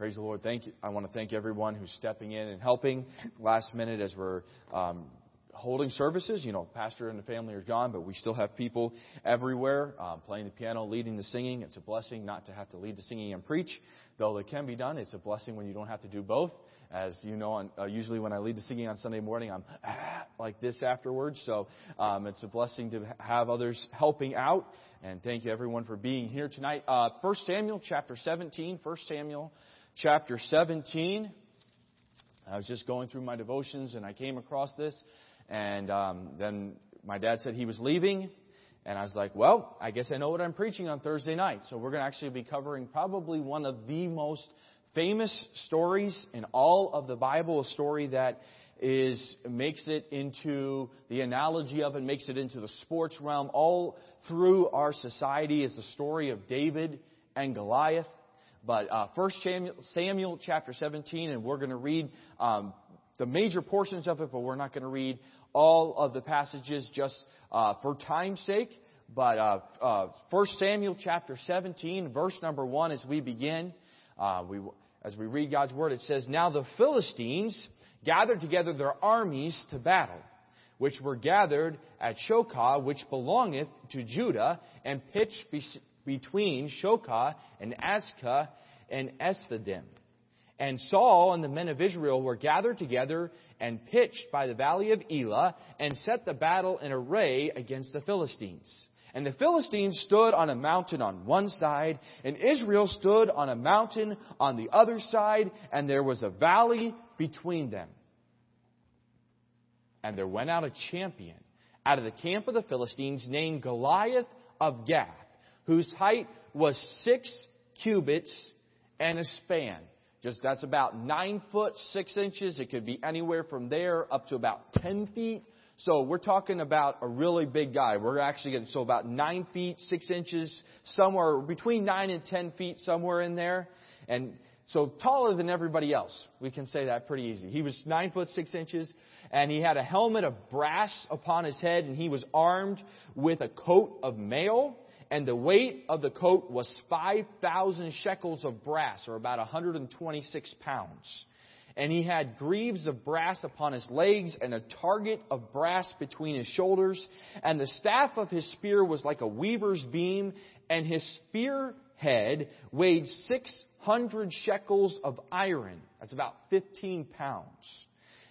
Praise the Lord. Thank you. I want to thank everyone who's stepping in and helping last minute as we're um, holding services. You know, pastor and the family are gone, but we still have people everywhere um, playing the piano, leading the singing. It's a blessing not to have to lead the singing and preach, though it can be done. It's a blessing when you don't have to do both. As you know, uh, usually when I lead the singing on Sunday morning, I'm ah, like this afterwards. So um, it's a blessing to have others helping out. And thank you everyone for being here tonight. Uh, 1 Samuel chapter 17. 1 Samuel chapter 17. I was just going through my devotions and I came across this. And um, then my dad said he was leaving. And I was like, well, I guess I know what I'm preaching on Thursday night. So we're going to actually be covering probably one of the most famous stories in all of the Bible, a story that is makes it into the analogy of it makes it into the sports realm all through our society is the story of David and Goliath. But uh, First Samuel, Samuel chapter 17, and we're going to read um, the major portions of it, but we're not going to read all of the passages just uh, for time's sake. But uh, uh, 1 Samuel chapter 17, verse number 1, as we begin, uh, we, as we read God's word, it says, Now the Philistines gathered together their armies to battle, which were gathered at Shochoh, which belongeth to Judah, and pitched between Shochoh and Azekah and Ephidim. And Saul and the men of Israel were gathered together and pitched by the valley of Elah and set the battle in array against the Philistines. And the Philistines stood on a mountain on one side, and Israel stood on a mountain on the other side, and there was a valley between them. And there went out a champion out of the camp of the Philistines named Goliath of Gath, whose height was six cubits and a span. Just that's about nine foot six inches. It could be anywhere from there up to about ten feet. So we're talking about a really big guy. We're actually getting so about nine feet six inches, somewhere between nine and ten feet, somewhere in there, and so taller than everybody else. We can say that pretty easy. He was nine foot six inches, and he had a helmet of brass upon his head, and he was armed with a coat of mail and the weight of the coat was 5,000 shekels of brass, or about 126 pounds. And he had greaves of brass upon his legs, and a target of brass between his shoulders. And the staff of his spear was like a weaver's beam, and his spear head weighed 600 shekels of iron. That's about 15 pounds.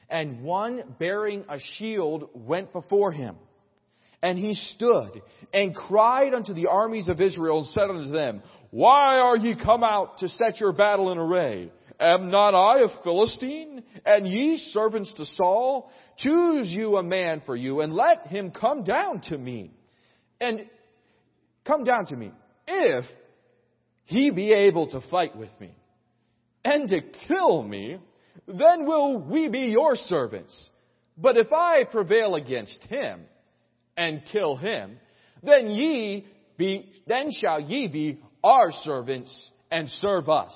And one bearing a shield went before him. And he stood and cried unto the armies of Israel and said unto them, Why are ye come out to set your battle in array? Am not I a Philistine? And ye servants to Saul? Choose you a man for you and let him come down to me. And come down to me. If he be able to fight with me and to kill me, then will we be your servants. But if I prevail against him, and kill him, then ye be, then shall ye be our servants and serve us.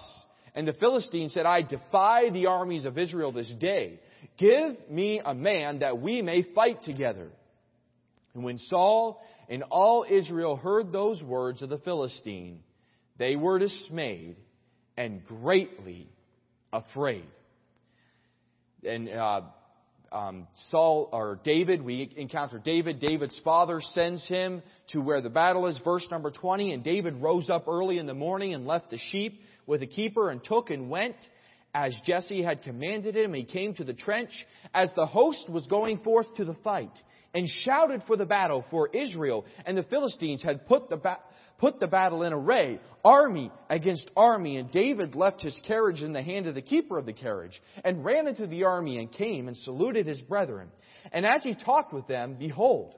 And the Philistine said, I defy the armies of Israel this day. Give me a man that we may fight together. And when Saul and all Israel heard those words of the Philistine, they were dismayed and greatly afraid. And uh, um, Saul or David, we encounter David. David's father sends him to where the battle is, verse number 20. And David rose up early in the morning and left the sheep with a keeper and took and went as Jesse had commanded him. He came to the trench as the host was going forth to the fight and shouted for the battle for Israel. And the Philistines had put the, put the battle in array, army against army, and David left his carriage in the hand of the keeper of the carriage, and ran into the army, and came and saluted his brethren. And as he talked with them, behold,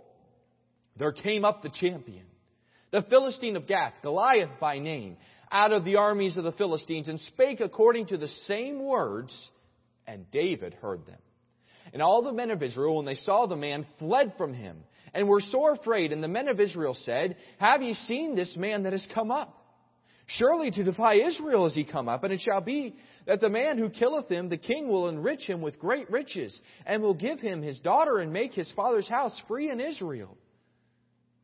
there came up the champion, the Philistine of Gath, Goliath by name, out of the armies of the Philistines, and spake according to the same words, and David heard them. And all the men of Israel, when they saw the man, fled from him and were sore afraid. And the men of Israel said, Have ye seen this man that has come up? Surely to defy Israel is he come up, and it shall be that the man who killeth him, the king will enrich him with great riches, and will give him his daughter, and make his father's house free in Israel.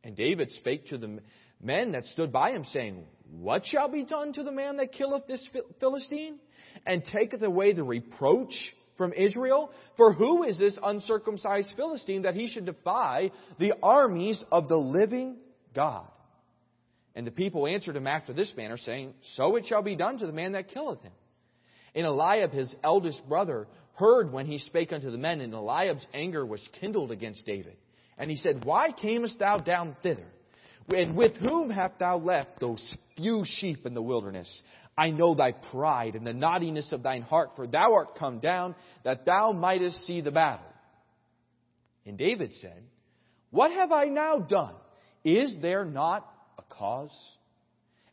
And David spake to the men that stood by him, saying, What shall be done to the man that killeth this Philistine? And taketh away the reproach from Israel? For who is this uncircumcised Philistine that he should defy the armies of the living God? And the people answered him after this manner, saying, So it shall be done to the man that killeth him. And Eliab, his eldest brother, heard when he spake unto the men, and Eliab's anger was kindled against David. And he said, Why camest thou down thither? And with whom hast thou left those few sheep in the wilderness? I know thy pride and the naughtiness of thine heart, for thou art come down that thou mightest see the battle. And David said, What have I now done? Is there not a cause?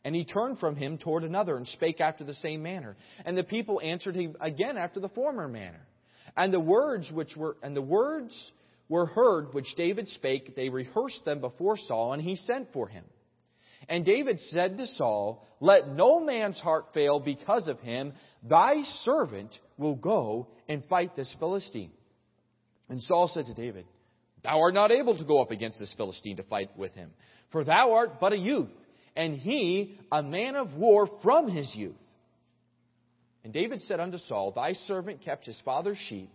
And he turned from him toward another and spake after the same manner. And the people answered him again after the former manner. And the words which were and the words were heard which David spake, they rehearsed them before Saul, and he sent for him. And David said to Saul, Let no man's heart fail because of him. Thy servant will go and fight this Philistine. And Saul said to David, Thou art not able to go up against this Philistine to fight with him, for thou art but a youth, and he a man of war from his youth. And David said unto Saul, Thy servant kept his father's sheep,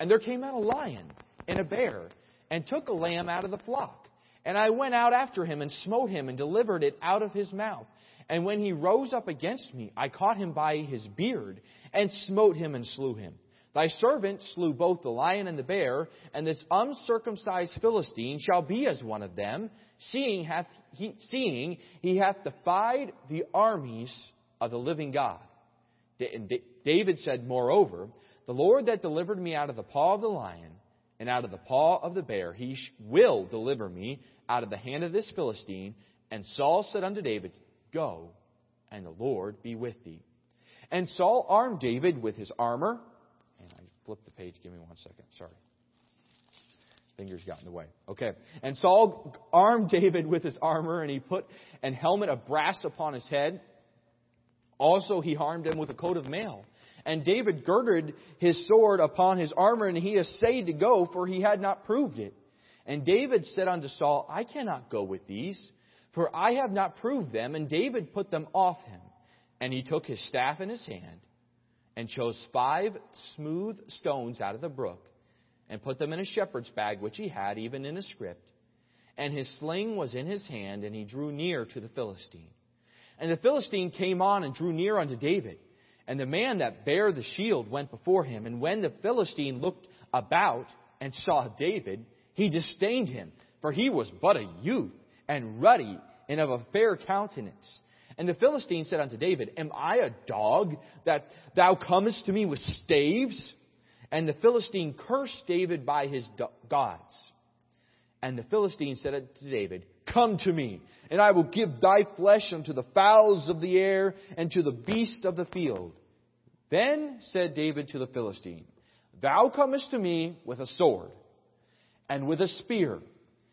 and there came out a lion and a bear, and took a lamb out of the flock. And I went out after him, and smote him, and delivered it out of his mouth. And when he rose up against me, I caught him by his beard, and smote him, and slew him. Thy servant slew both the lion and the bear, and this uncircumcised Philistine shall be as one of them, seeing, hath he, seeing he hath defied the armies of the living God. David said, Moreover, the Lord that delivered me out of the paw of the lion and out of the paw of the bear, he will deliver me out of the hand of this Philistine. And Saul said unto David, Go, and the Lord be with thee. And Saul armed David with his armor And I flip the page. Give me one second. Sorry. Fingers got in the way. Okay. And Saul armed David with his armor, and he put an helmet of brass upon his head. Also, he armed him with a coat of mail. And David girded his sword upon his armor, and he essayed to go, for he had not proved it. And David said unto Saul, I cannot go with these, for I have not proved them. And David put them off him. And he took his staff in his hand, and chose five smooth stones out of the brook and put them in a shepherd's bag which he had, even in a scrip. And his sling was in his hand, and he drew near to the Philistine. And the Philistine came on and drew near unto David. And the man that bare the shield went before him. And when the Philistine looked about and saw David, he disdained him, for he was but a youth, and ruddy, and of a fair countenance. And the Philistine said unto David, Am I a dog that thou comest to me with staves? And the Philistine cursed David by his gods. And the Philistine said unto David, Come to me, and I will give thy flesh unto the fowls of the air and to the beasts of the field. Then said David to the Philistine, Thou comest to me with a sword and with a spear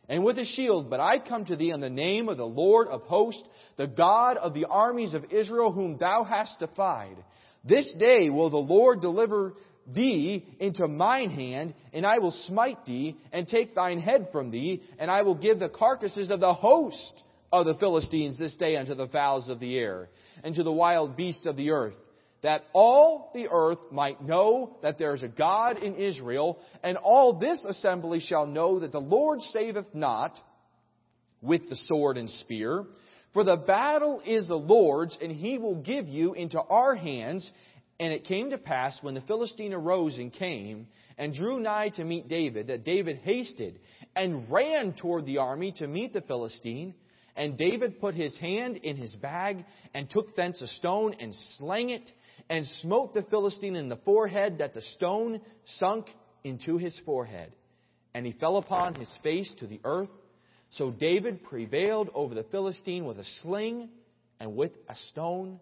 and with a shield, but I come to thee in the name of the Lord of hosts, the God of the armies of Israel, whom thou hast defied. This day will the Lord deliver thee into mine hand, and I will smite thee, and take thine head from thee, and I will give the carcasses of the host of the Philistines this day unto the fowls of the air, and to the wild beasts of the earth that all the earth might know that there is a God in Israel, and all this assembly shall know that the Lord saveth not with the sword and spear, for the battle is the Lord's, and he will give you into our hands. And it came to pass when the Philistine arose and came and drew nigh to meet David, that David hasted and ran toward the army to meet the Philistine. And David put his hand in his bag and took thence a stone and slang it and smote the Philistine in the forehead that the stone sunk into his forehead. And he fell upon his face to the earth. So David prevailed over the Philistine with a sling and with a stone,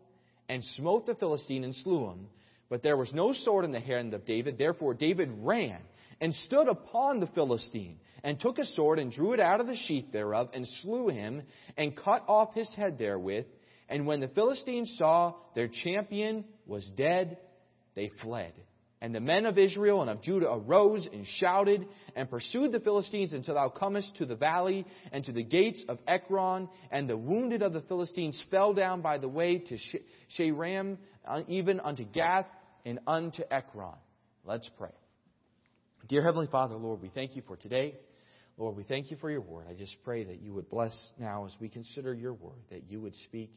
and smote the Philistine and slew him. But there was no sword in the hand of David. Therefore David ran and stood upon the Philistine, and took a sword and drew it out of the sheath thereof, and slew him, and cut off his head therewith. And when the Philistines saw their champion was dead, they fled. And the men of Israel and of Judah arose and shouted and pursued the Philistines until thou comest to the valley and to the gates of Ekron. And the wounded of the Philistines fell down by the way to Shaaraim, uh, even unto Gath and unto Ekron. Let's pray. Dear Heavenly Father, Lord, we thank you for today. Lord, we thank you for your word. I just pray that you would bless now as we consider your word, that you would speak,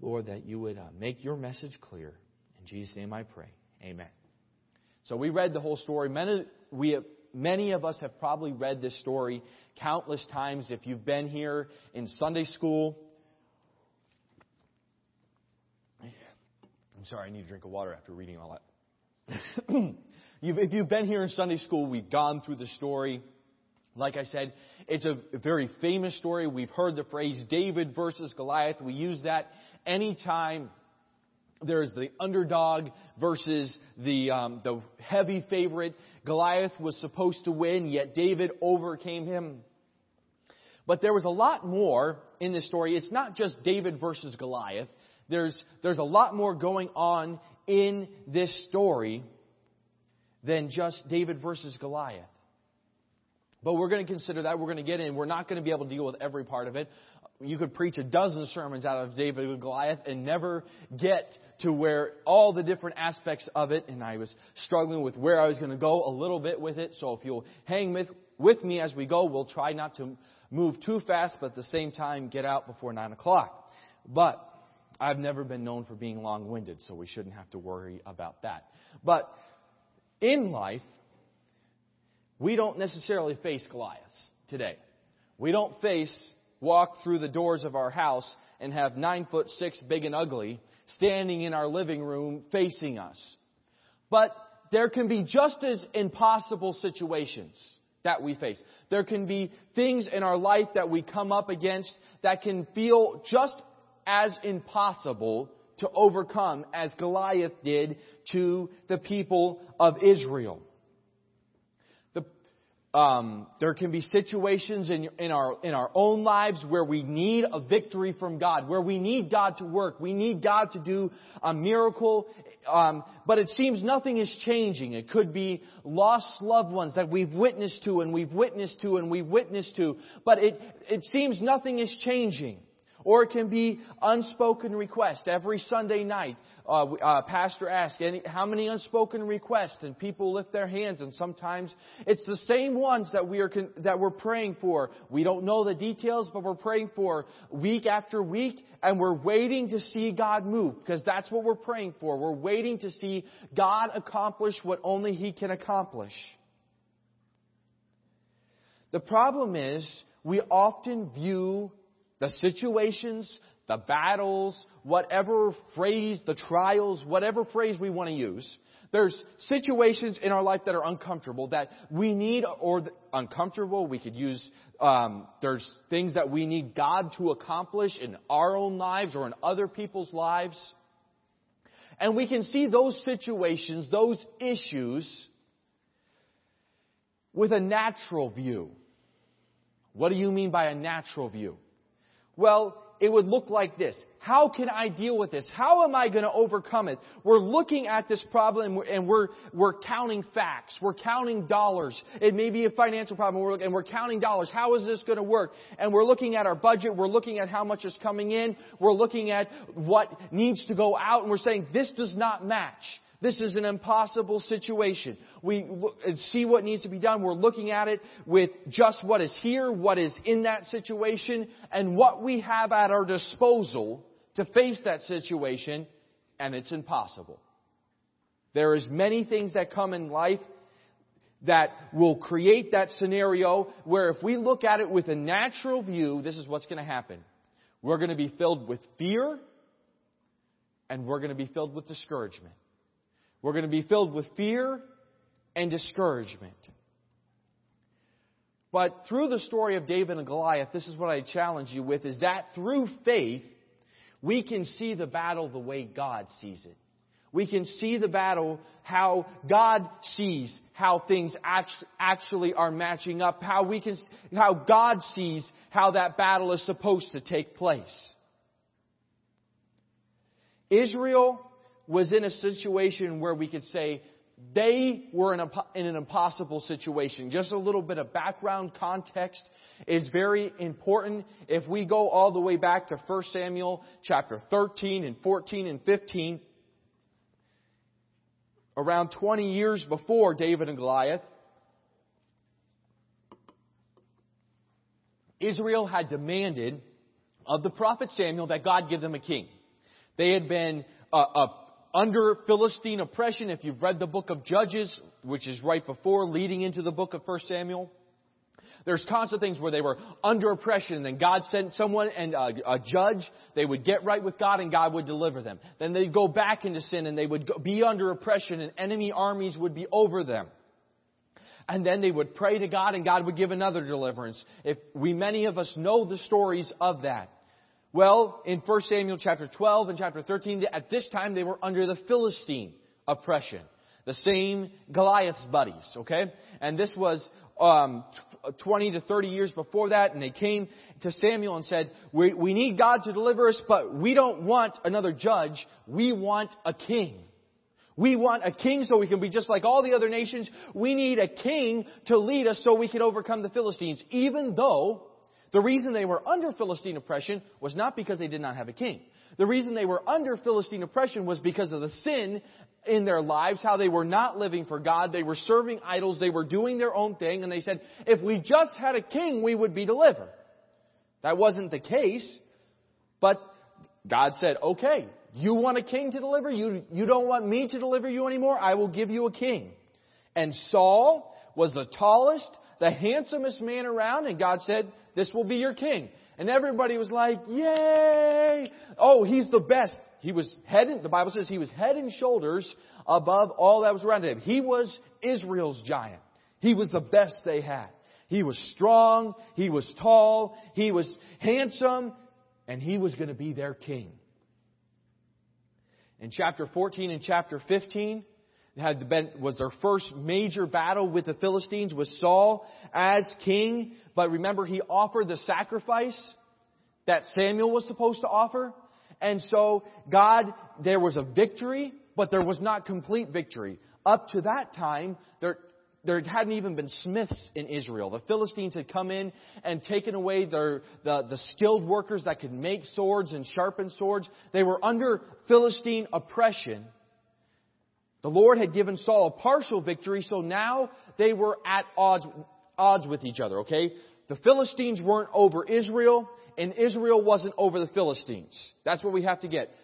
Lord, that you would uh, make your message clear. In Jesus' name I pray. Amen. So we read the whole story. Many, we have, many of us have probably read this story countless times. If you've been here in Sunday school, I'm sorry, I need a drink of water after reading all that. if you've been here in Sunday school, we've gone through the story. Like I said, it's a very famous story. We've heard the phrase David versus Goliath. We use that anytime there's the underdog versus the um, the heavy favorite. Goliath was supposed to win, yet David overcame him. But there was a lot more in this story. It's not just David versus Goliath. There's there's a lot more going on in this story than just David versus Goliath. But we're going to consider that. We're going to get in. We're not going to be able to deal with every part of it you could preach a dozen sermons out of David and Goliath and never get to where all the different aspects of it, and I was struggling with where I was going to go a little bit with it. So if you'll hang with, with me as we go, we'll try not to move too fast, but at the same time get out before 9 o'clock. But I've never been known for being long winded, so we shouldn't have to worry about that. But in life, we don't necessarily face Goliaths today. We don't face walk through the doors of our house and have nine foot six big and ugly standing in our living room facing us. But there can be just as impossible situations that we face. There can be things in our life that we come up against that can feel just as impossible to overcome as Goliath did to the people of Israel. Um, there can be situations in, in, our, in our own lives where we need a victory from God, where we need God to work. We need God to do a miracle. Um, but it seems nothing is changing. It could be lost loved ones that we've witnessed to and we've witnessed to and we've witnessed to. But it, it seems nothing is changing. Or it can be unspoken request. Every Sunday night, uh, uh, pastor asks, any, how many unspoken requests? And people lift their hands, and sometimes it's the same ones that we are that we're praying for. We don't know the details, but we're praying for week after week, and we're waiting to see God move because that's what we're praying for. We're waiting to see God accomplish what only He can accomplish. The problem is we often view the situations, the battles, whatever phrase, the trials, whatever phrase we want to use. There's situations in our life that are uncomfortable that we need, or uncomfortable, we could use, um, there's things that we need God to accomplish in our own lives or in other people's lives. And we can see those situations, those issues, with a natural view. What do you mean by a natural view? Well, it would look like this. How can I deal with this? How am I going to overcome it? We're looking at this problem and we're, we're counting facts. We're counting dollars. It may be a financial problem and we're counting dollars. How is this going to work? And we're looking at our budget. We're looking at how much is coming in. We're looking at what needs to go out and we're saying this does not match. This is an impossible situation. We see what needs to be done. We're looking at it with just what is here, what is in that situation, and what we have at our disposal to face that situation, and it's impossible. There is many things that come in life that will create that scenario where if we look at it with a natural view, this is what's going to happen. We're going to be filled with fear and we're going to be filled with discouragement. We're going to be filled with fear and discouragement. But through the story of David and Goliath, this is what I challenge you with, is that through faith, we can see the battle the way God sees it. We can see the battle how God sees how things actually are matching up, how we can, how God sees how that battle is supposed to take place. Israel was in a situation where we could say they were in, an impossible situation. Just a little bit of background context is very important. If we go all the way back to 1 Samuel chapter 13 and 14 and 15, around 20 years before David and Goliath, Israel had demanded of the prophet Samuel that God give them a king. They had been uh, uh, under Philistine oppression. If you've read the book of Judges, which is right before leading into the book of 1 Samuel, there's constant things where they were under oppression, and then God sent someone and a, a, judge. They would get right with God, and God would deliver them. Then they'd go back into sin, and they would go, be under oppression, and enemy armies would be over them. And then they would pray to God, and God would give another deliverance. If we, many of us, know the stories of that. Well, in 1 Samuel chapter 12 and chapter 13, at this time they were under the Philistine oppression. The same Goliath's buddies, okay? And this was um, 20 to 30 years before that, and they came to Samuel and said, we, we need God to deliver us, but we don't want another judge. We want a king. We want a king so we can be just like all the other nations. We need a king to lead us so we can overcome the Philistines, even though the reason they were under Philistine oppression was not because they did not have a king. The reason they were under Philistine oppression was because of the sin in their lives, how they were not living for God, they were serving idols, they were doing their own thing, and they said, if we just had a king, we would be delivered. That wasn't the case, but God said, okay, you want a king to deliver? You, you don't want me to deliver you anymore? I will give you a king. And Saul was the tallest, the handsomest man around, and God said, this will be your king. And everybody was like, yay! Oh, he's the best. He was head and, the Bible says he was head and shoulders above all that was around him. He was Israel's giant. He was the best they had. He was strong, he was tall, he was handsome, and he was going to be their king. In chapter 14 and chapter 15, had been, was their first major battle with the Philistines with Saul as king. But remember, he offered the sacrifice that Samuel was supposed to offer. And so God, there was a victory, but there was not complete victory. Up to that time, there, there hadn't even been smiths in Israel. The Philistines had come in and taken away their, the, the skilled workers that could make swords and sharpen swords. They were under Philistine oppression. The Lord had given Saul a partial victory, so now they were at odds, odds with each other, okay? The Philistines weren't over Israel, and Israel wasn't over the Philistines. That's what we have to get.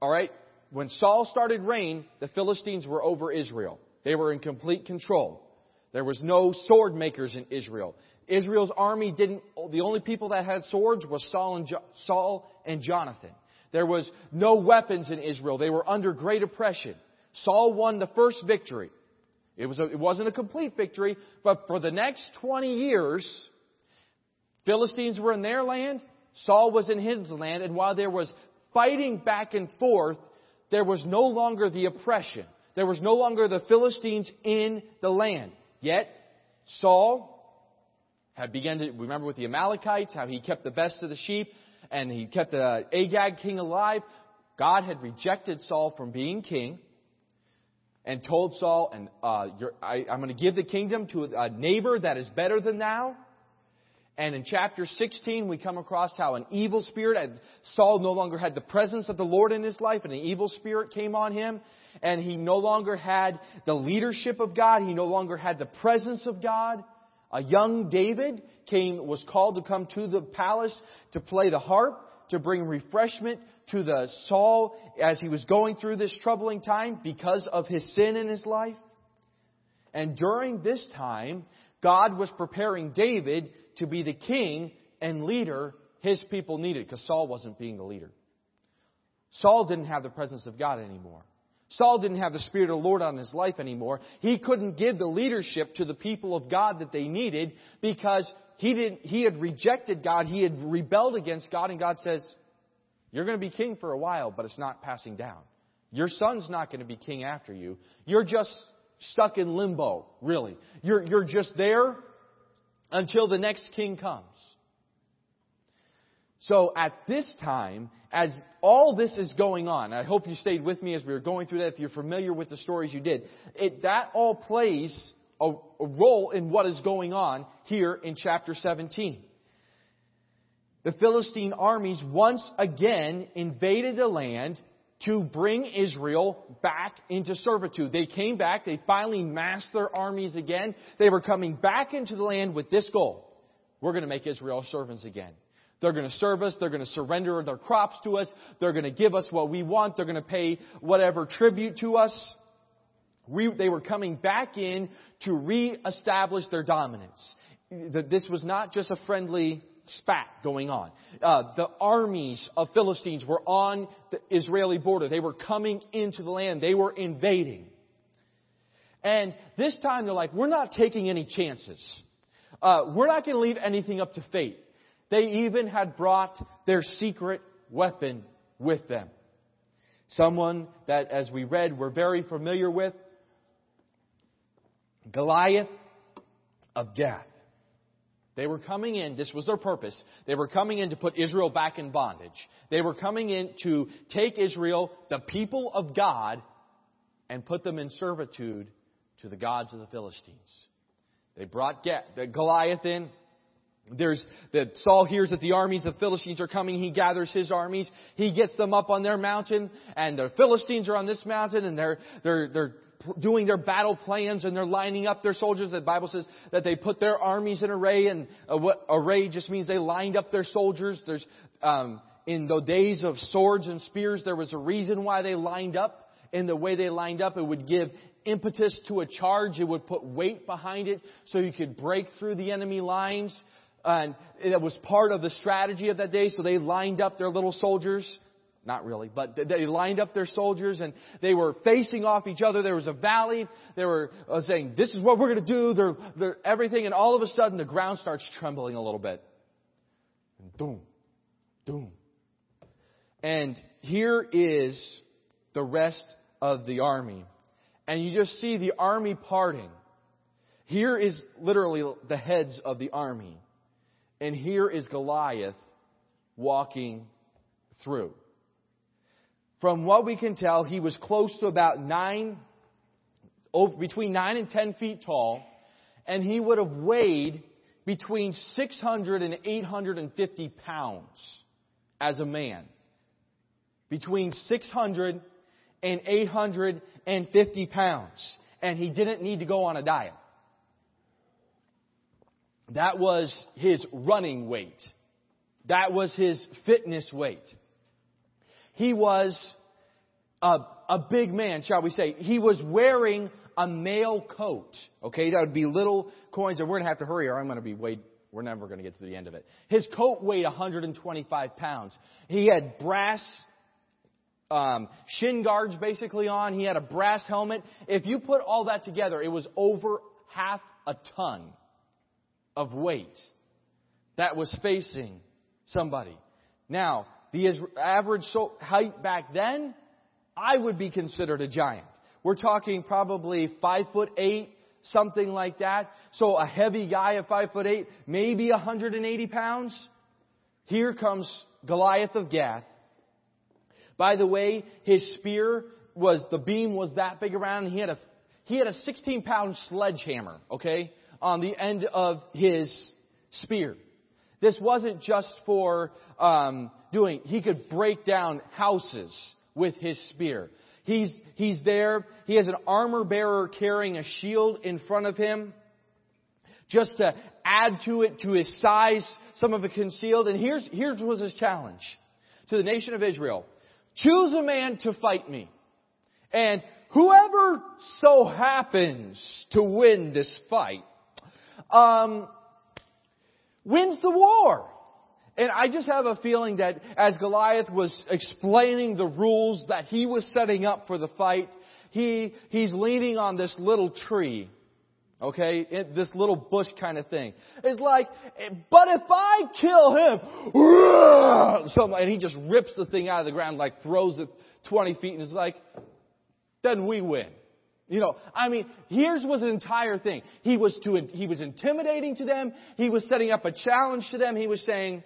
Alright? When Saul started reign, the Philistines were over Israel. They were in complete control. There was no sword makers in Israel. Israel's army didn't, the only people that had swords was Saul and, jo, Saul and Jonathan. There was no weapons in Israel. They were under great oppression. Saul won the first victory. It, was a, it wasn't a complete victory, but for the next 20 years, Philistines were in their land, Saul was in his land, and while there was fighting back and forth, there was no longer the oppression. There was no longer the Philistines in the land. Yet, Saul had begun to, remember with the Amalekites, how he kept the best of the sheep, and he kept the Agag king alive. God had rejected Saul from being king and told Saul, and uh, I, I'm going to give the kingdom to a neighbor that is better than thou. And in chapter 16, we come across how an evil spirit, Saul no longer had the presence of the Lord in his life, and an evil spirit came on him, and he no longer had the leadership of God, he no longer had the presence of God. A young David came, was called to come to the palace to play the harp, to bring refreshment to the Saul as he was going through this troubling time because of his sin in his life. And during this time, God was preparing David to be the king and leader his people needed because Saul wasn't being the leader. Saul didn't have the presence of God anymore. Saul didn't have the Spirit of the Lord on his life anymore. He couldn't give the leadership to the people of God that they needed because he, didn't, he had rejected God. He had rebelled against God, and God says, you're going to be king for a while, but it's not passing down. Your son's not going to be king after you. You're just stuck in limbo, really. You're, you're just there until the next king comes. So at this time, as all this is going on, I hope you stayed with me as we were going through that. If you're familiar with the stories you did, it, that all plays a, a role in what is going on here in chapter 17. The Philistine armies once again invaded the land to bring Israel back into servitude. They came back, they finally massed their armies again. They were coming back into the land with this goal. We're going to make Israel servants again. They're going to serve us. They're going to surrender their crops to us. They're going to give us what we want. They're going to pay whatever tribute to us. We, they were coming back in to reestablish their dominance. That this was not just a friendly spat going on. Uh, the armies of Philistines were on the Israeli border. They were coming into the land. They were invading. And this time they're like, we're not taking any chances. Uh, we're not going to leave anything up to fate. They even had brought their secret weapon with them. Someone that, as we read, we're very familiar with. Goliath of Gath. They were coming in, this was their purpose. They were coming in to put Israel back in bondage. They were coming in to take Israel, the people of God, and put them in servitude to the gods of the Philistines. They brought Goliath in. There's that Saul hears that the armies of the Philistines are coming. He gathers his armies. He gets them up on their mountain, and the Philistines are on this mountain, and they're they're they're doing their battle plans and they're lining up their soldiers. The Bible says that they put their armies in array, and uh, what array just means they lined up their soldiers. There's um, in the days of swords and spears, there was a reason why they lined up. In the way they lined up, it would give impetus to a charge. It would put weight behind it so you could break through the enemy lines. And it was part of the strategy of that day. So they lined up their little soldiers not really, but they lined up their soldiers and they were facing off each other. There was a valley. They were uh, saying, this is what we're going to do. They're, they're everything. And all of a sudden the ground starts trembling a little bit. And boom, boom. And here is the rest of the army. And you just see the army parting. Here is literally the heads of the army. And here is Goliath walking through. From what we can tell, he was close to about nine, between nine and ten feet tall, and he would have weighed between 600 and 850 pounds as a man. Between 600 and 850 pounds. And he didn't need to go on a diet. That was his running weight. That was his fitness weight. He was a, a big man, shall we say. He was wearing a mail coat. Okay, that would be little coins, and we're going to have to hurry or I'm going to be way, we're never going to get to the end of it. His coat weighed 125 pounds. He had brass um, shin guards basically on. He had a brass helmet. If you put all that together, it was over half a ton of weight that was facing somebody. Now, the average height back then, I would be considered a giant. We're talking probably five foot eight, something like that. So a heavy guy of five foot eight, maybe 180 pounds. Here comes Goliath of Gath. By the way, his spear was, the beam was that big around and he had a, he had a 16 pound sledgehammer, okay, on the end of his spear. This wasn't just for um, doing. He could break down houses with his spear. He's he's there. He has an armor bearer carrying a shield in front of him, just to add to it to his size. Some of it concealed. And here's here's was his challenge to the nation of Israel: choose a man to fight me, and whoever so happens to win this fight. Um, wins the war. And I just have a feeling that as Goliath was explaining the rules that he was setting up for the fight, he, he's leaning on this little tree. Okay? This little bush kind of thing. It's like, but if I kill him, something, and he just rips the thing out of the ground, like throws it 20 feet, and it's like, then we win. You know, I mean, here's was an entire thing. He was to, he was intimidating to them. He was setting up a challenge to them. He was saying,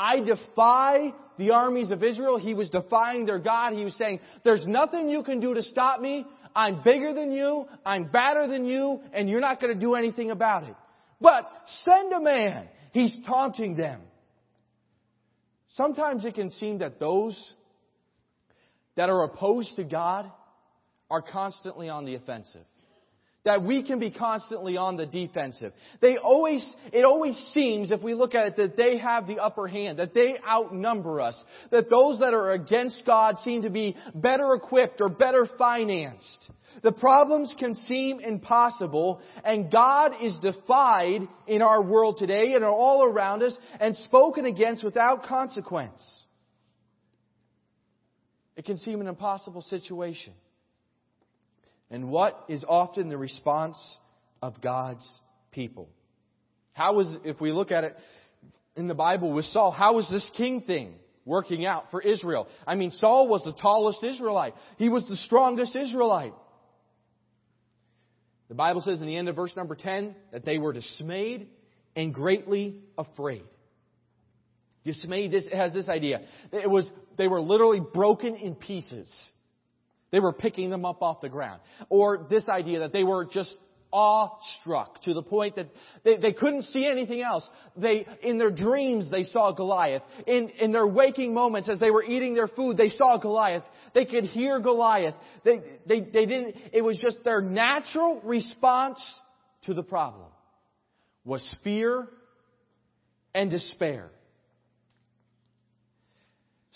I defy the armies of Israel. He was defying their God. He was saying, there's nothing you can do to stop me. I'm bigger than you. I'm badder than you. And you're not going to do anything about it. But send a man. He's taunting them. Sometimes it can seem that those that are opposed to God are constantly on the offensive. That we can be constantly on the defensive. They always, it always seems, if we look at it, that they have the upper hand, that they outnumber us, that those that are against God seem to be better equipped or better financed. The problems can seem impossible, and God is defied in our world today and are all around us and spoken against without consequence. It can seem an impossible situation. And what is often the response of God's people? How was, if we look at it in the Bible with Saul, how was this king thing working out for Israel? I mean, Saul was the tallest Israelite. He was the strongest Israelite. The Bible says in the end of verse number 10 that they were dismayed and greatly afraid. Dismayed this has this idea. It was they were literally broken in pieces. They were picking them up off the ground. Or this idea that they were just awestruck to the point that they, they couldn't see anything else. They, in their dreams, they saw Goliath. In, in their waking moments, as they were eating their food, they saw Goliath. They could hear Goliath. They, they, they didn't, it was just their natural response to the problem was fear and despair.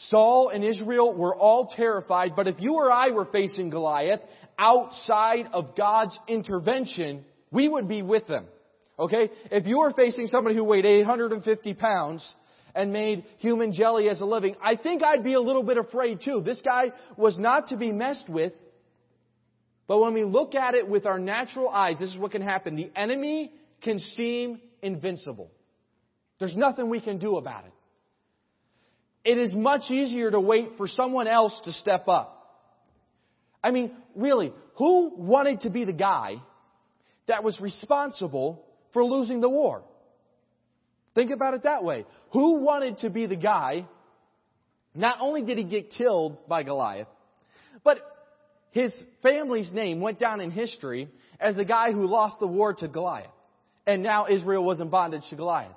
Saul and Israel were all terrified, but if you or I were facing Goliath outside of God's intervention, we would be with them. Okay? If you were facing somebody who weighed 850 pounds and made human jelly as a living, I think I'd be a little bit afraid too. This guy was not to be messed with. But when we look at it with our natural eyes, this is what can happen. The enemy can seem invincible. There's nothing we can do about it. It is much easier to wait for someone else to step up. I mean, really, who wanted to be the guy that was responsible for losing the war? Think about it that way. Who wanted to be the guy? Not only did he get killed by Goliath, but his family's name went down in history as the guy who lost the war to Goliath. And now Israel was in bondage to Goliath.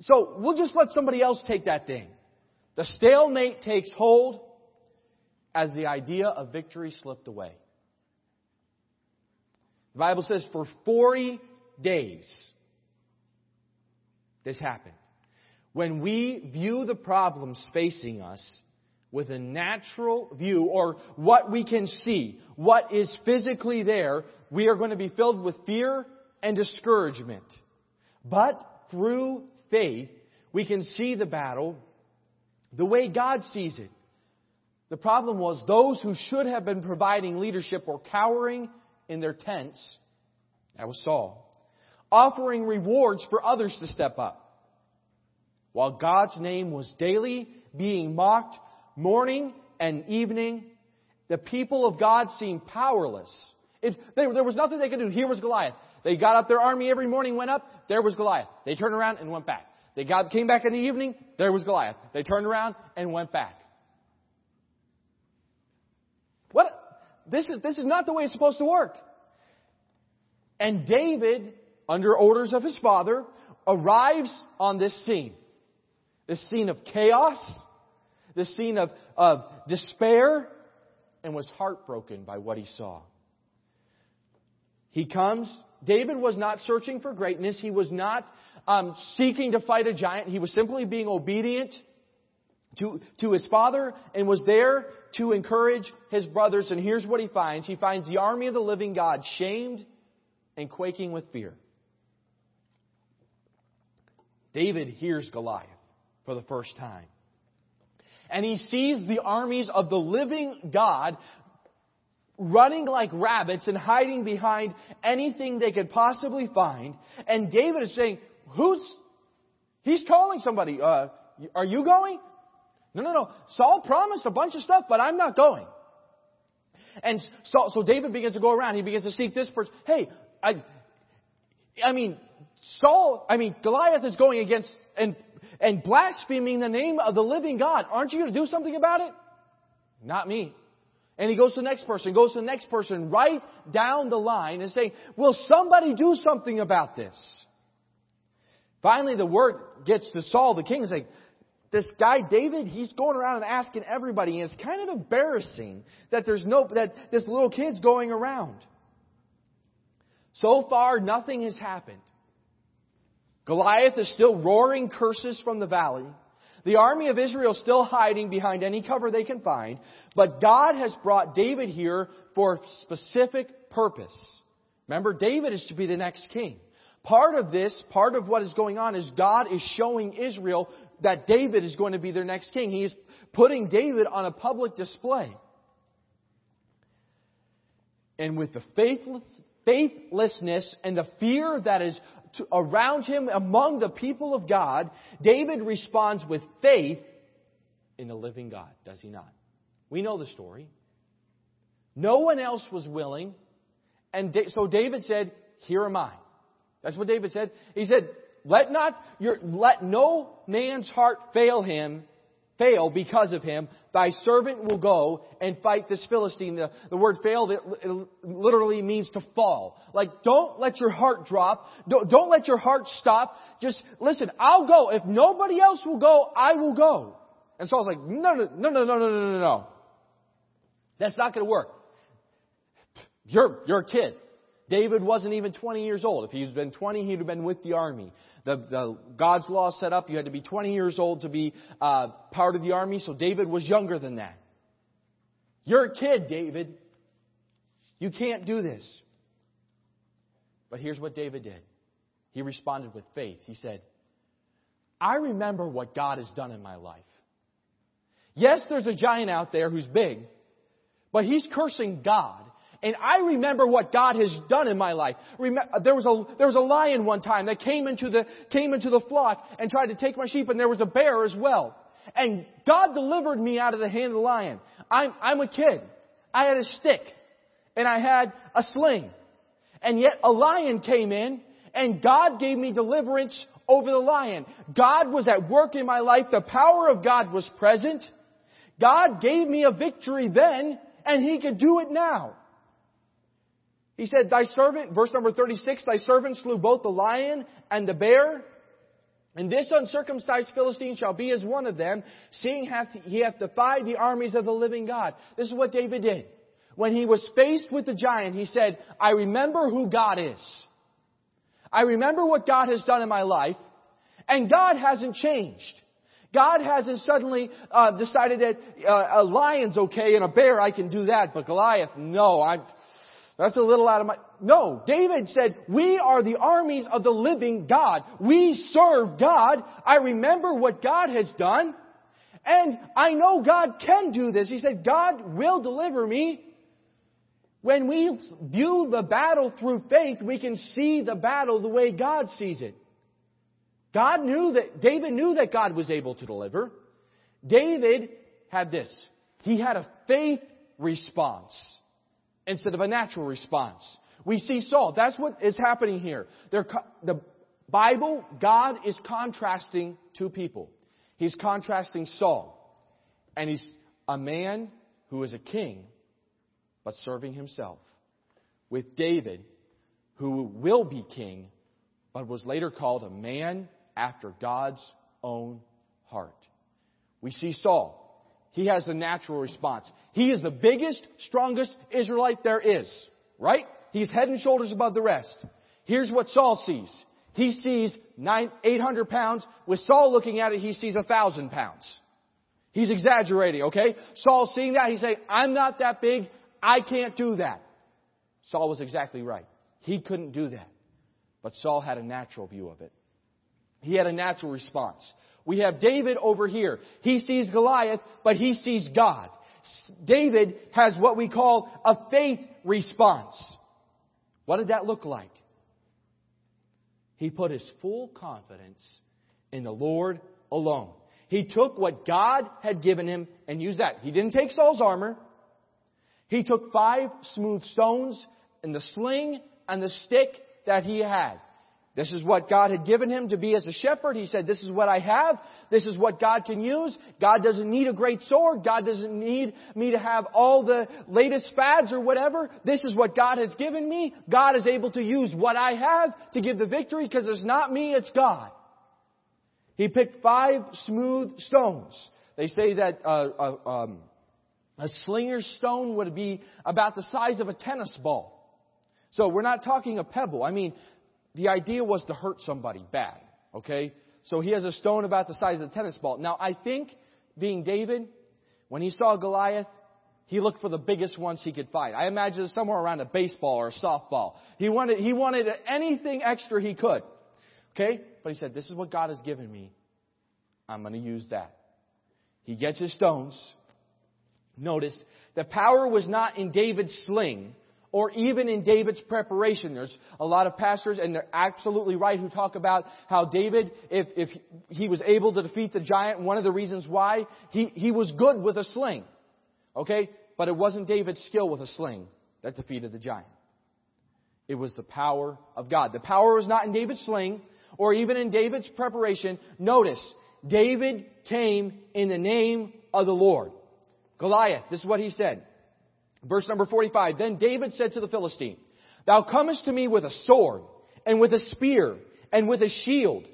So we'll just let somebody else take that thing. The stalemate takes hold as the idea of victory slipped away. The Bible says for 40 days this happened. When we view the problems facing us with a natural view or what we can see, what is physically there, we are going to be filled with fear and discouragement. But through faith, we can see the battle the way God sees it. The problem was those who should have been providing leadership were cowering in their tents. That was Saul. Offering rewards for others to step up. While God's name was daily being mocked morning and evening, the people of God seemed powerless. It, they, there was nothing they could do. Here was Goliath. They got up their army every morning, went up, there was Goliath. They turned around and went back. They got, came back in the evening, there was Goliath. They turned around and went back. What? This is, this is not the way it's supposed to work. And David, under orders of his father, arrives on this scene. This scene of chaos, this scene of, of despair, and was heartbroken by what he saw. He comes. David was not searching for greatness. He was not um, seeking to fight a giant. He was simply being obedient to, to his father and was there to encourage his brothers. And here's what he finds. He finds the army of the living God shamed and quaking with fear. David hears Goliath for the first time. And he sees the armies of the living God running like rabbits and hiding behind anything they could possibly find. And David is saying, who's, he's calling somebody, uh, are you going? No, no, no. Saul promised a bunch of stuff, but I'm not going. And so, so David begins to go around. He begins to seek this person. Hey, I, I mean, Saul, I mean, Goliath is going against, and, and blaspheming the name of the living God. Aren't you going to do something about it? Not me. And he goes to the next person, goes to the next person, right down the line and saying, will somebody do something about this? Finally, the word gets to Saul, the king, and saying, this guy David, he's going around and asking everybody, and it's kind of embarrassing that there's no, that this little kid's going around. So far, nothing has happened. Goliath is still roaring curses from the valley. The army of Israel is still hiding behind any cover they can find, but God has brought David here for a specific purpose. Remember, David is to be the next king. Part of this, part of what is going on is God is showing Israel that David is going to be their next king. He is putting David on a public display. And with the faithless, faithlessness and the fear that is to, around him among the people of God, David responds with faith in the living God, does he not? We know the story. No one else was willing, and so David said, Here am I. That's what David said. He said, Let not your, let no man's heart fail him fail because of him, thy servant will go and fight this Philistine. The, the word fail it literally means to fall. Like, don't let your heart drop. Don't, don't let your heart stop. Just listen, I'll go. If nobody else will go, I will go. And Saul's like, no, no, no, no, no, no, no, no, no. That's not going to work. You're, you're a kid. David wasn't even 20 years old. If he'd been 20, he'd have been with the army. The, the God's law set up you had to be 20 years old to be uh, part of the army, so David was younger than that. You're a kid, David. You can't do this. But here's what David did. He responded with faith. He said, I remember what God has done in my life. Yes, there's a giant out there who's big, but he's cursing God and I remember what God has done in my life. Uh, there was a, there was a lion one time that came into the, came into the flock and tried to take my sheep and there was a bear as well. And God delivered me out of the hand of the lion. I'm, I'm a kid. I had a stick and I had a sling. And yet a lion came in and God gave me deliverance over the lion. God was at work in my life. The power of God was present. God gave me a victory then and He could do it now. He said, Thy servant, verse number 36, Thy servant slew both the lion and the bear. And this uncircumcised Philistine shall be as one of them, seeing hath, he hath defied the armies of the living God. This is what David did. When he was faced with the giant, he said, I remember who God is. I remember what God has done in my life, and God hasn't changed. God hasn't suddenly uh, decided that uh, a lion's okay and a bear I can do that, but Goliath, no, I'm, that's a little out of my, no. David said, we are the armies of the living God. We serve God. I remember what God has done. And I know God can do this. He said, God will deliver me. When we view the battle through faith, we can see the battle the way God sees it. God knew that, David knew that God was able to deliver. David had this. He had a faith response instead of a natural response. We see Saul. That's what is happening here. They're, the Bible, God is contrasting two people. He's contrasting Saul. And he's a man who is a king, but serving himself. With David, who will be king, but was later called a man after God's own heart. We see Saul. He has a natural response. He is the biggest, strongest Israelite there is. Right? He's head and shoulders above the rest. Here's what Saul sees. He sees nine, 800 pounds. With Saul looking at it, he sees a thousand pounds. He's exaggerating, okay? Saul seeing that, he's saying, I'm not that big. I can't do that. Saul was exactly right. He couldn't do that. But Saul had a natural view of it. He had a natural response. We have David over here. He sees Goliath, but he sees God. David has what we call a faith response. What did that look like? He put his full confidence in the Lord alone. He took what God had given him and used that. He didn't take Saul's armor. He took five smooth stones and the sling and the stick that he had. This is what God had given him to be as a shepherd. He said, this is what I have. This is what God can use. God doesn't need a great sword. God doesn't need me to have all the latest fads or whatever. This is what God has given me. God is able to use what I have to give the victory because it's not me, it's God. He picked five smooth stones. They say that uh, uh, um, a slinger's stone would be about the size of a tennis ball. So we're not talking a pebble. I mean, the idea was to hurt somebody bad. Okay? So he has a stone about the size of a tennis ball. Now I think, being David, when he saw Goliath, he looked for the biggest ones he could find. I imagine somewhere around a baseball or a softball. He wanted, he wanted anything extra he could. Okay? But he said, this is what God has given me. I'm going to use that. He gets his stones. Notice, the power was not in David's sling, or even in David's preparation. There's a lot of pastors, and they're absolutely right, who talk about how David, if, if he was able to defeat the giant, one of the reasons why, he, he was good with a sling. Okay? But it wasn't David's skill with a sling that defeated the giant. It was the power of God. The power was not in David's sling, or even in David's preparation. Notice, David came in the name of the Lord. Goliath, this is what he said. Verse number 45. Then David said to the Philistine, Thou comest to me with a sword, and with a spear, and with a shield.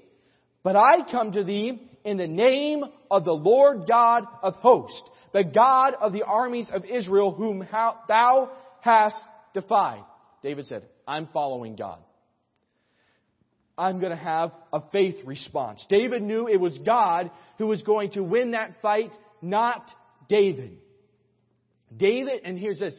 But I come to thee in the name of the Lord God of hosts, the God of the armies of Israel, whom thou hast defied. David said, I'm following God. I'm going to have a faith response. David knew it was God who was going to win that fight, not David. David, and here's this.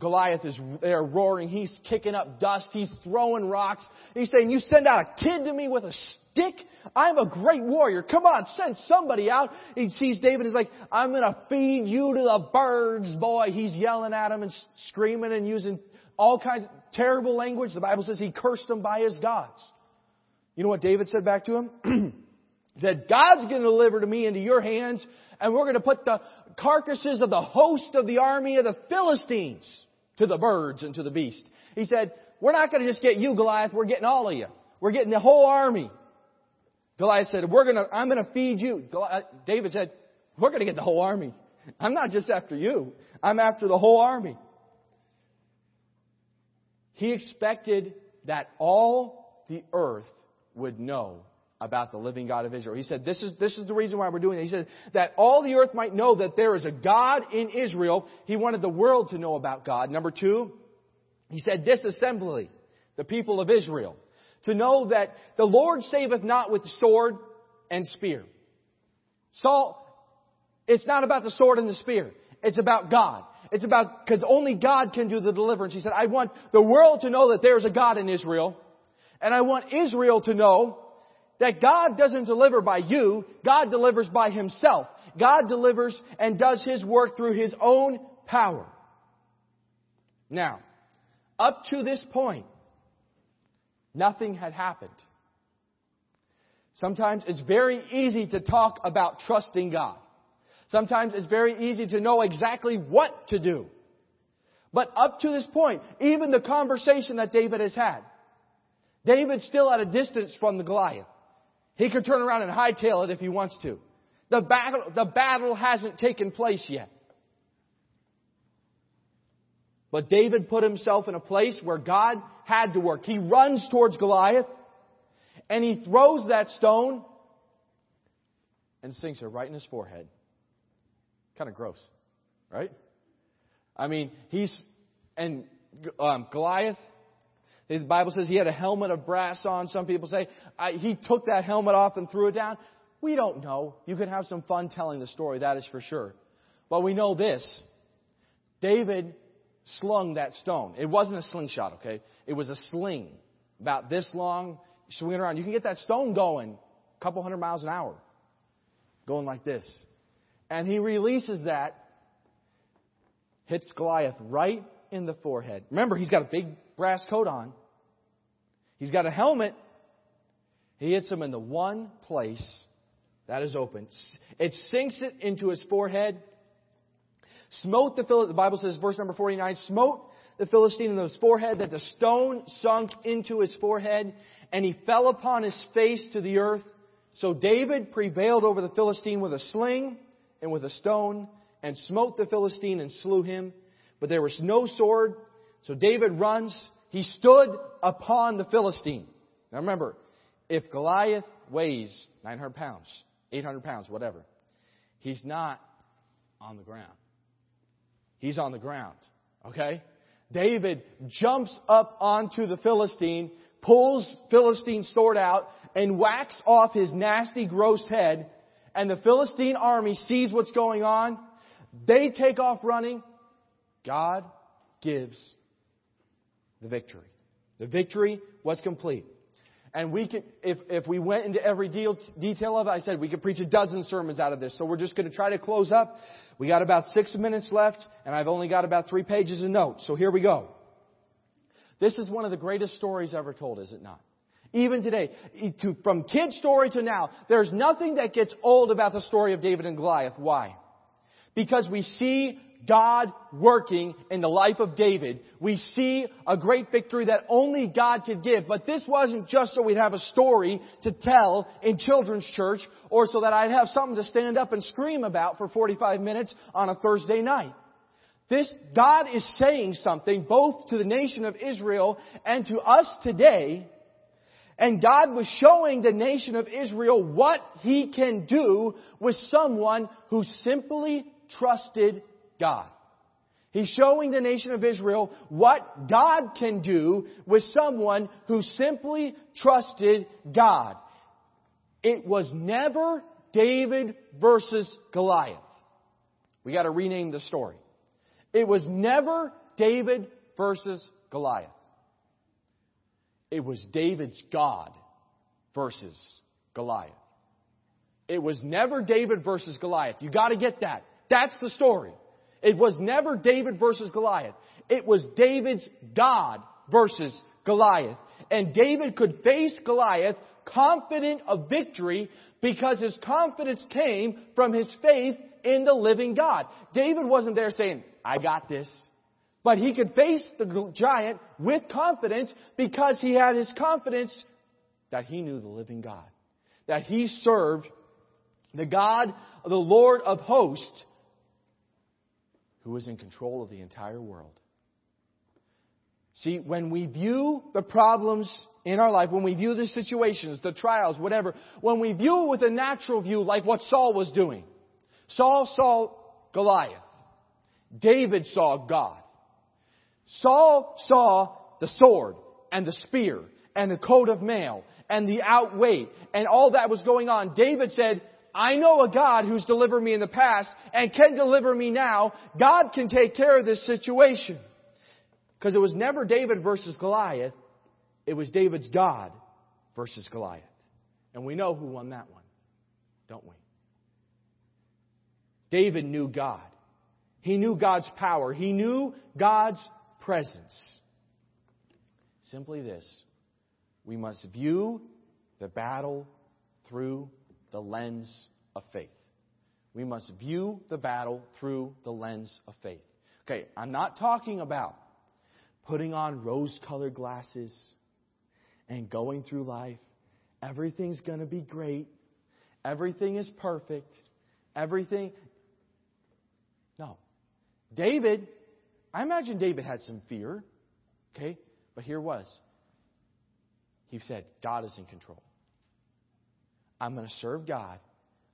Goliath is there roaring. He's kicking up dust. He's throwing rocks. He's saying, you send out a kid to me with a stick? I'm a great warrior. Come on, send somebody out. He sees David. He's like, I'm going to feed you to the birds, boy. He's yelling at him and screaming and using all kinds of terrible language. The Bible says he cursed him by his gods. You know what David said back to him? said, God's going to deliver to me into your hands and we're going to put the carcasses of the host of the army of the Philistines to the birds and to the beast. He said, we're not going to just get you, Goliath. We're getting all of you. We're getting the whole army. Goliath said, we're going to, I'm going to feed you. Goliath, uh, David said, we're going to get the whole army. I'm not just after you. I'm after the whole army. He expected that all the earth would know about the living God of Israel. He said, this is, this is the reason why we're doing it. He said, that all the earth might know that there is a God in Israel. He wanted the world to know about God. Number two, he said, this assembly, the people of Israel, to know that the Lord saveth not with sword and spear. Saul, it's not about the sword and the spear. It's about God. It's about, because only God can do the deliverance. He said, I want the world to know that there's a God in Israel. And I want Israel to know that God doesn't deliver by you, God delivers by Himself. God delivers and does His work through His own power. Now, up to this point, nothing had happened. Sometimes it's very easy to talk about trusting God. Sometimes it's very easy to know exactly what to do. But up to this point, even the conversation that David has had, David's still at a distance from the Goliath. He could turn around and hightail it if he wants to. The battle, the battle hasn't taken place yet. But David put himself in a place where God had to work. He runs towards Goliath and he throws that stone and sinks it right in his forehead. Kind of gross, right? I mean, he's, and um, Goliath, the Bible says he had a helmet of brass on. Some people say he took that helmet off and threw it down. We don't know. You can have some fun telling the story, that is for sure. But we know this. David slung that stone. It wasn't a slingshot, okay? It was a sling about this long, swinging around. You can get that stone going a couple hundred miles an hour, going like this. And he releases that, hits Goliath right in the forehead. Remember, he's got a big brass coat on. He's got a helmet. He hits him in the one place that is open. It sinks it into his forehead. smote the Philistine, the Bible says, verse number 49, smote the Philistine in his forehead, that the stone sunk into his forehead, and he fell upon his face to the earth. So David prevailed over the Philistine with a sling and with a stone, and smote the Philistine and slew him. But there was no sword. So David runs. He stood upon the Philistine. Now remember, if Goliath weighs 900 pounds, 800 pounds, whatever, he's not on the ground. He's on the ground. Okay? David jumps up onto the Philistine, pulls Philistine's sword out, and whacks off his nasty, gross head. And the Philistine army sees what's going on. They take off running. God gives the victory. The victory was complete. And we could, if, if we went into every deal, detail of it, I said we could preach a dozen sermons out of this. So we're just going to try to close up. We got about six minutes left, and I've only got about three pages of notes. So here we go. This is one of the greatest stories ever told, is it not? Even today, from kid story to now, there's nothing that gets old about the story of David and Goliath. Why? Because we see God working in the life of David. We see a great victory that only God could give. But this wasn't just so we'd have a story to tell in children's church or so that I'd have something to stand up and scream about for 45 minutes on a Thursday night. This, God is saying something both to the nation of Israel and to us today. And God was showing the nation of Israel what He can do with someone who simply trusted God. He's showing the nation of Israel what God can do with someone who simply trusted God. It was never David versus Goliath. We gotta rename the story. It was never David versus Goliath. It was David's God versus Goliath. It was never David versus Goliath. You gotta get that. That's the story. It was never David versus Goliath. It was David's God versus Goliath. And David could face Goliath confident of victory because his confidence came from his faith in the living God. David wasn't there saying, I got this. But he could face the giant with confidence because he had his confidence that he knew the living God. That he served the God, the Lord of hosts, who is in control of the entire world. See, when we view the problems in our life, when we view the situations, the trials, whatever, when we view it with a natural view, like what Saul was doing, Saul saw Goliath. David saw God. Saul saw the sword and the spear and the coat of mail and the outweight and all that was going on. David said, I know a God who's delivered me in the past and can deliver me now. God can take care of this situation. Because it was never David versus Goliath. It was David's God versus Goliath. And we know who won that one, don't we? David knew God. He knew God's power. He knew God's presence. Simply this. We must view the battle through the lens of faith. We must view the battle through the lens of faith. Okay, I'm not talking about putting on rose colored glasses and going through life. Everything's going to be great. Everything is perfect. Everything. No. David, I imagine David had some fear. Okay? But here was. He said, God is in control. I'm going to serve God.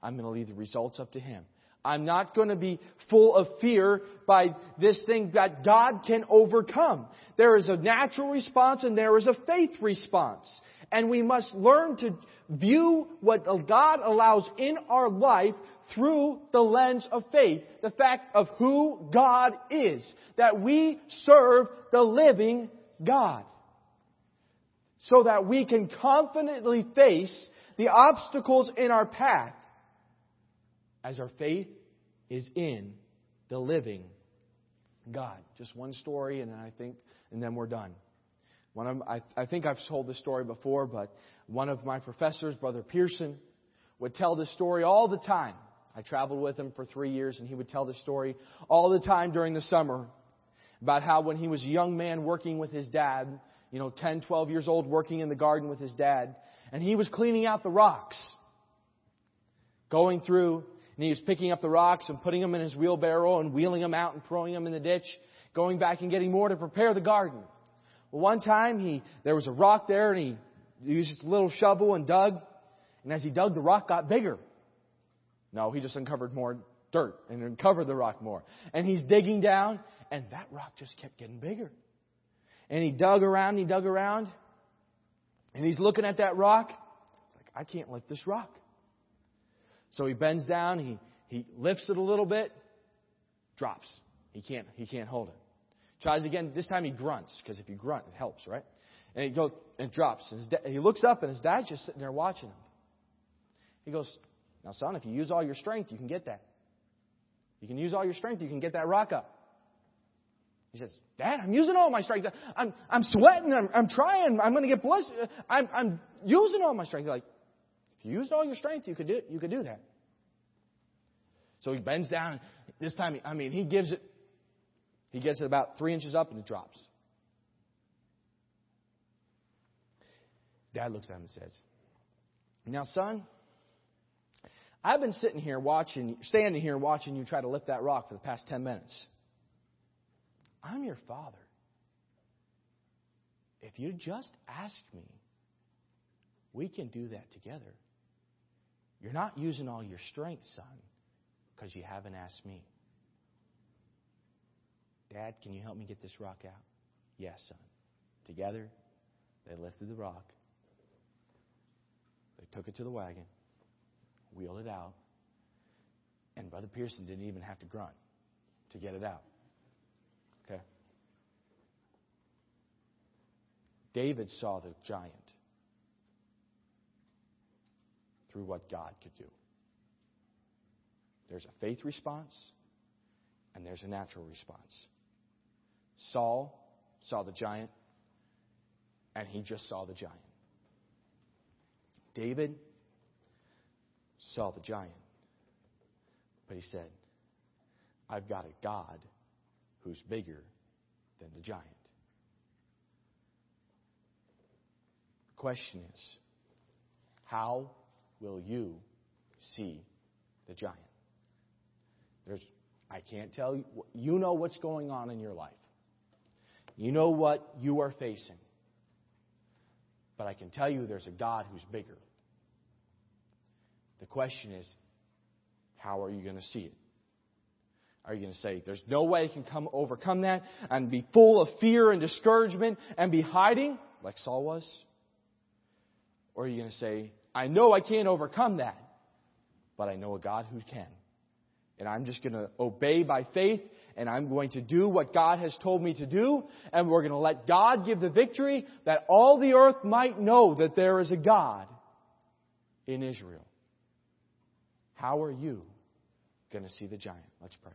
I'm going to leave the results up to Him. I'm not going to be full of fear by this thing that God can overcome. There is a natural response and there is a faith response. And we must learn to view what God allows in our life through the lens of faith. The fact of who God is. That we serve the living God. So that we can confidently face the obstacles in our path as our faith is in the living God. Just one story, and I think, and then we're done. One of, I, I think I've told this story before, but one of my professors, Brother Pearson, would tell this story all the time. I traveled with him for three years, and he would tell the story all the time during the summer about how when he was a young man working with his dad, you know, 10, 12 years old, working in the garden with his dad, and he was cleaning out the rocks, going through, and he was picking up the rocks and putting them in his wheelbarrow and wheeling them out and throwing them in the ditch, going back and getting more to prepare the garden. Well, one time he, there was a rock there and he used his little shovel and dug, and as he dug, the rock got bigger. No, he just uncovered more dirt and uncovered the rock more. And he's digging down, and that rock just kept getting bigger. And he dug around, he dug around, and he's looking at that rock. He's like, I can't lift this rock. So he bends down, he, he lifts it a little bit, drops. He can't, he can't hold it. Tries again. This time he grunts, because if you grunt, it helps, right? And he goes and drops. And da- he looks up, and his dad's just sitting there watching him. He goes, Now, son, if you use all your strength, you can get that. You can use all your strength, you can get that rock up. He says, Dad, I'm using all my strength. I'm, I'm sweating. I'm, I'm trying. I'm going to get blessed. I'm, I'm using all my strength. He's like, if you used all your strength, you could do, you could do that. So he bends down. This time, I mean, he gives it, he gets it about three inches up and it drops. Dad looks at him and says, Now, son, I've been sitting here watching, standing here watching you try to lift that rock for the past 10 minutes. I'm your father. If you just ask me, we can do that together. You're not using all your strength, son, because you haven't asked me. Dad, can you help me get this rock out? Yes, son. Together, they lifted the rock. They took it to the wagon, wheeled it out, and Brother Pearson didn't even have to grunt to get it out. Okay? David saw the giant through what God could do. There's a faith response and there's a natural response. Saul saw the giant and he just saw the giant. David saw the giant, but he said, I've got a God who's bigger than the giant. The question is, how will you see the giant? There's, I can't tell you, you know what's going on in your life. You know what you are facing. But I can tell you there's a God who's bigger. The question is, how are you going to see it? Are you going to say, there's no way I can come overcome that and be full of fear and discouragement and be hiding like Saul was? Or are you going to say, I know I can't overcome that, but I know a God who can. And I'm just going to obey by faith and I'm going to do what God has told me to do and we're going to let God give the victory that all the earth might know that there is a God in Israel. How are you going to see the giant? Let's pray.